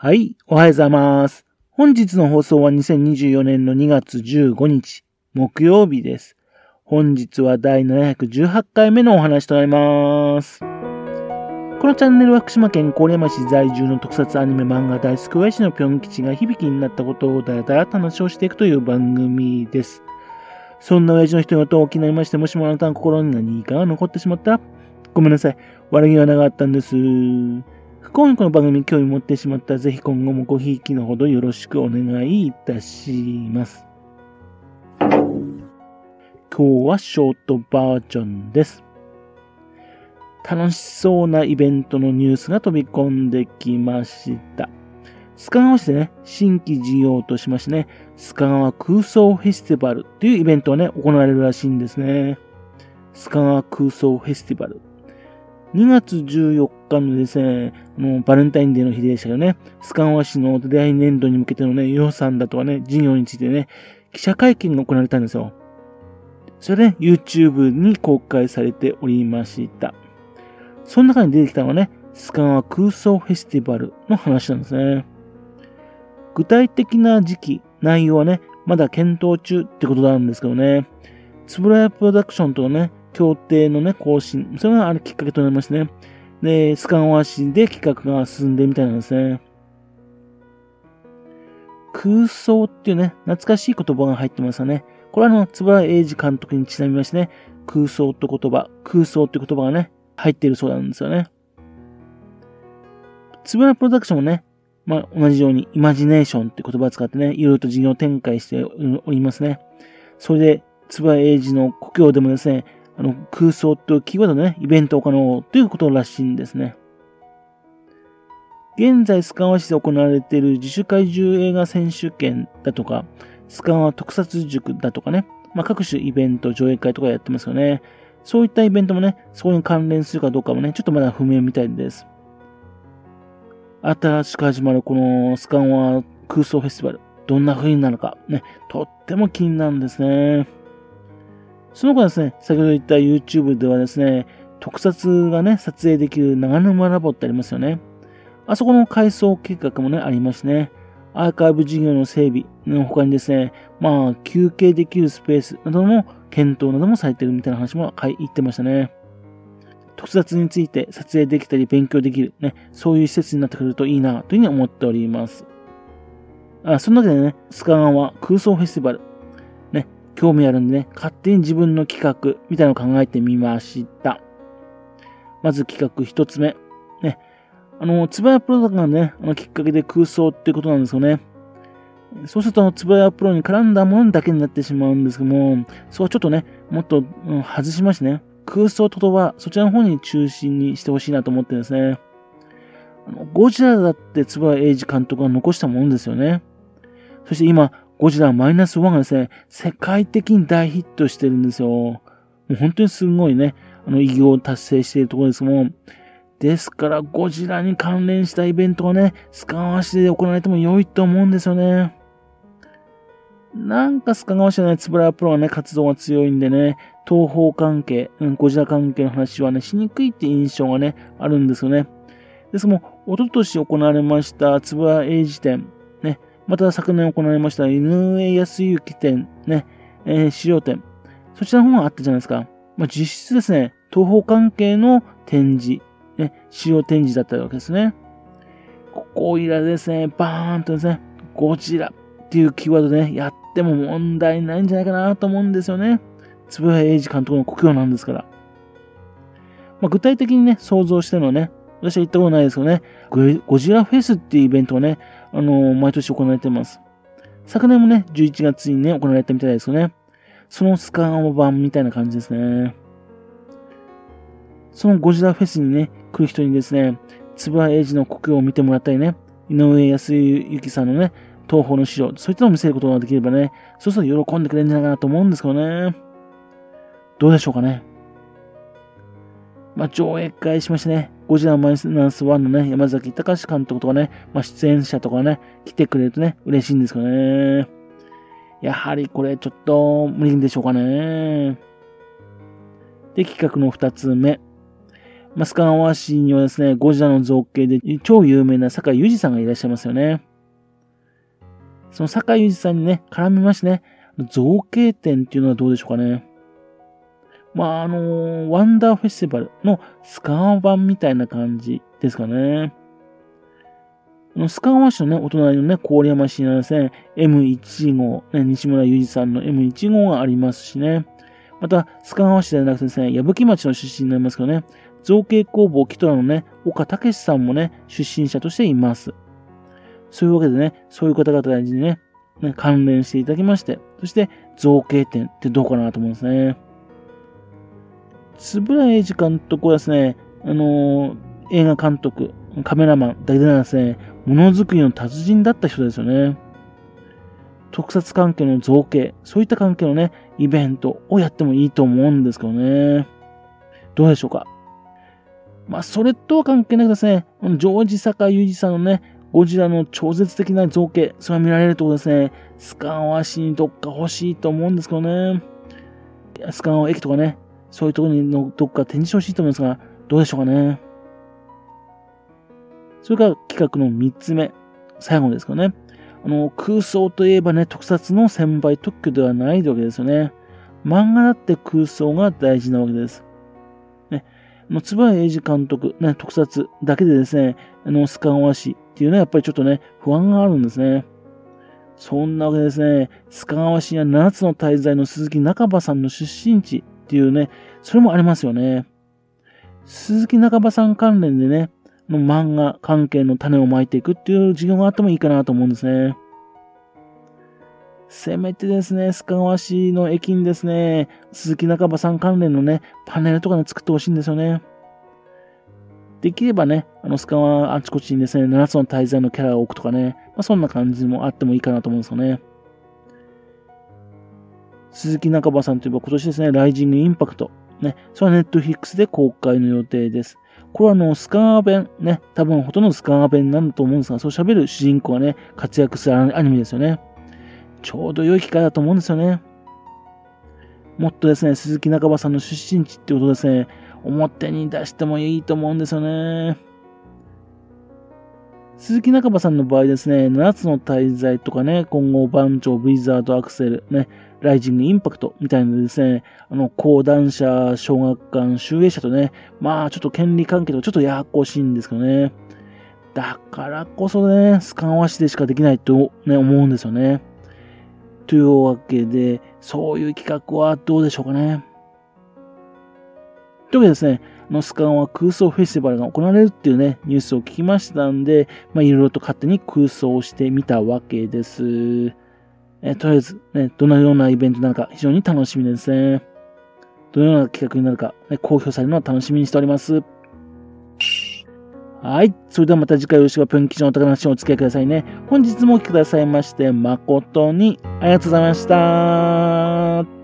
はい、おはようございます。本日の放送は2024年の2月15日、木曜日です。本日は第718回目のお話となります。このチャンネルは福島県郡山市在住の特撮アニメ漫画大好き親父のぴょん吉が響きになったことをだらだらと話をしていくという番組です。そんな親父の人のと大きなりまして、もしもあなたの心に何かが残ってしまった？ら、ごめんなさい。悪気はなかったんです。不幸にこの番組に興味持ってしまったら、ぜひ今後もごひいきのほどよろしくお願いいたします。今日はショートバージョンです。楽しそうなイベントのニュースが飛び込んできました。須賀川市でね、新規事業としましてね、須賀川空想フェスティバルというイベントがね、行われるらしいんですね。須賀川空想フェスティバル。2月14日のですね、のバレンタインデーの日でしたけどね、須賀川市の出会い年度に向けてのね、予算だとかね、事業についてね、記者会見が行われたんですよ。それで、ね、YouTube に公開されておりました。その中に出てきたのはね、須賀川空想フェスティバルの話なんですね。具体的な時期、内容はね、まだ検討中ってことなんですけどね、つぶらやプロダクションとのね、協定のね、更新、それがあるきっかけとなりましてね、で、スカンワ市で企画が進んでみたいなんですね。空想っていうね、懐かしい言葉が入ってますよね。これはあの、つぶら英二監督にちなみましてね、空想って言葉、空想って言葉がね、入っているそうなんですよね。つぶらプロダクションもね、まあ、同じようにイマジネーションって言葉を使ってね、いろいろと事業展開しておりますね。それで、つば英二の故郷でもですね、あの、空想というキーワードでね、イベントを行おうということらしいんですね。現在、スカワ市で行われている自主怪獣映画選手権だとか、スカンワ特撮塾だとかね、まあ、各種イベント、上映会とかやってますよね。そういったイベントもね、そこに関連するかどうかもね、ちょっとまだ不明みたいです。新しく始まるこのスカンワ空想フェスティバル、どんな風になるか、ね、とっても気になるんですね。その他ですね、先ほど言った YouTube ではですね、特撮がね、撮影できる長沼ラボってありますよね。あそこの改装計画もね、ありますね。アーカイブ事業の整備の他にですね、まあ、休憩できるスペースなども検討などもされてるみたいな話も言ってましたね。特撮について撮影できたり勉強できる、ね、そういう施設になってくるといいな、というふうに思っております。あその中でね、スカガンは空想フェスティバル、興味あるんでね、勝手に自分の企画みたいなのを考えてみました。まず企画一つ目。ね、あの、つばやプロだからね、あのきっかけで空想ってことなんですよね。そうすると、つばやプロに絡んだものだけになってしまうんですけども、そこはちょっとね、もっと、うん、外しましてね、空想と言葉、そちらの方に中心にしてほしいなと思ってですね。あのゴジラだって円谷英二監督が残したものですよね。そして今、ゴジラマイナス1がですね、世界的に大ヒットしてるんですよ。もう本当にすごいね、あの、偉業を達成しているところですもん。ですから、ゴジラに関連したイベントがね、スカワ市で行われても良いと思うんですよね。なんかスカ川市のね、つぶらプロはね、活動が強いんでね、東方関係、うん、ゴジラ関係の話はね、しにくいって印象がね、あるんですよね。ですも、おととし行われました、つぶら英治展、また昨年行われました井上康之展、ね、えー、資料展、そちらの方があったじゃないですか。まあ、実質ですね、東方関係の展示、ね、資料展示だったわけですね。ここいらですね、バーンとですね、ゴジラっていうキーワードでね、やっても問題ないんじゃないかなと思うんですよね。つぶや英二監督の故郷なんですから。まあ、具体的にね、想像してのね、私は行ったことないですけどね、ゴジラフェスっていうイベントがね、あの、毎年行われてます。昨年もね、11月にね、行われたみたいですけどね、そのスカーマ版みたいな感じですね。そのゴジラフェスにね、来る人にですね、つぶや英二の故郷を見てもらったりね、井上康之さんのね、東方の資料、そういったのを見せることができればね、そうすると喜んでくれるんじゃないかなと思うんですけどね。どうでしょうかね。まあ、上映会しましてね、ゴジラマイナス1のね、山崎隆監督とかね、まあ、出演者とかね、来てくれるとね、嬉しいんですけどね。やはりこれちょっと無理でしょうかね。で、企画の二つ目。まあ、須賀川市にはですね、ゴジラの造形で超有名な坂井裕二さんがいらっしゃいますよね。その坂井裕二さんにね、絡みましてね、造形展っていうのはどうでしょうかね。まあ、あの、ワンダーフェスティバルのスカー版みたいな感じですかね。須賀川市のね、お隣のね、郡山市にはですね、M1 号、ね、西村裕二さんの M1 号がありますしね。また、須賀川市ではなくてですね、矢吹町の出身になりますけどね、造形工房キトラのね、岡武さんもね、出身者としています。そういうわけでね、そういう方々にね、ね関連していただきまして、そして造形展ってどうかなと思うんですね。円谷英二監督はですね、あのー、映画監督、カメラマンだけでなですね、ものづくりの達人だった人ですよね。特撮関係の造形、そういった関係のね、イベントをやってもいいと思うんですけどね。どうでしょうか？まあ、それとは関係なくですね、ジョージ坂雄二さんのね、ゴジラの超絶的な造形、それは見られるとですね、スカンワ市にどっか欲しいと思うんですけどね。スカンワ駅とかね、そういうところにのどっか展示してほしいと思うんですが、どうでしょうかね。それから企画の3つ目。最後ですかね。あの、空想といえばね、特撮の1000倍特許ではないわけですよね。漫画だって空想が大事なわけです。ね。あの、円谷英二監督、ね、特撮だけでですね、あの、スカンワ市っていうのはやっぱりちょっとね、不安があるんですね。そんなわけですね、スカンワ市や7つの滞在の鈴木中場さんの出身地っていうね、それもありますよね。鈴木中場さん関連でね、の漫画関係の種をまいていくっていう授業があってもいいかなと思うんですね。せめてですね、須賀川市の駅にですね、鈴木中場さん関連のね、パネルとかね、作ってほしいんですよね。できればね、あの、須賀川あちこちにですね、7つの滞在のキャラを置くとかね、まあ、そんな感じもあってもいいかなと思うんですよね。鈴木中場さんといえば今年ですね、ライジングインパクト。ね、それはネットフィックスで公開の予定です。これはあの、スカー弁、ね、多分ほとんどスカー弁なんだと思うんですが、そう喋る主人公がね、活躍するアニメですよね。ちょうど良い機会だと思うんですよね。もっとですね、鈴木中場さんの出身地ってことですね、表に出してもいいと思うんですよね。鈴木中場さんの場合ですね、7つの滞在とかね、今後番長、ブリザード、アクセル、ね、ライジングインパクトみたいなですね、あの、講談社、小学館、集英社とね、まあちょっと権利関係とちょっとややこしいんですけどね。だからこそね、スカンワ市でしかできないとね、思うんですよね。というわけで、そういう企画はどうでしょうかね。というわけでですね、のスカンは空想フェスティバルが行われるっていうね、ニュースを聞きましたんで、まあいろいろと勝手に空想してみたわけです。えとりあえず、ね、どのようなイベントなのか非常に楽しみですね。どのような企画になるか、ね、公表されるのを楽しみにしております。はい。それではまた次回よろしくぴょん吉のお宝話をお付き合いくださいね。本日もお聴きくださいまして、誠にありがとうございました。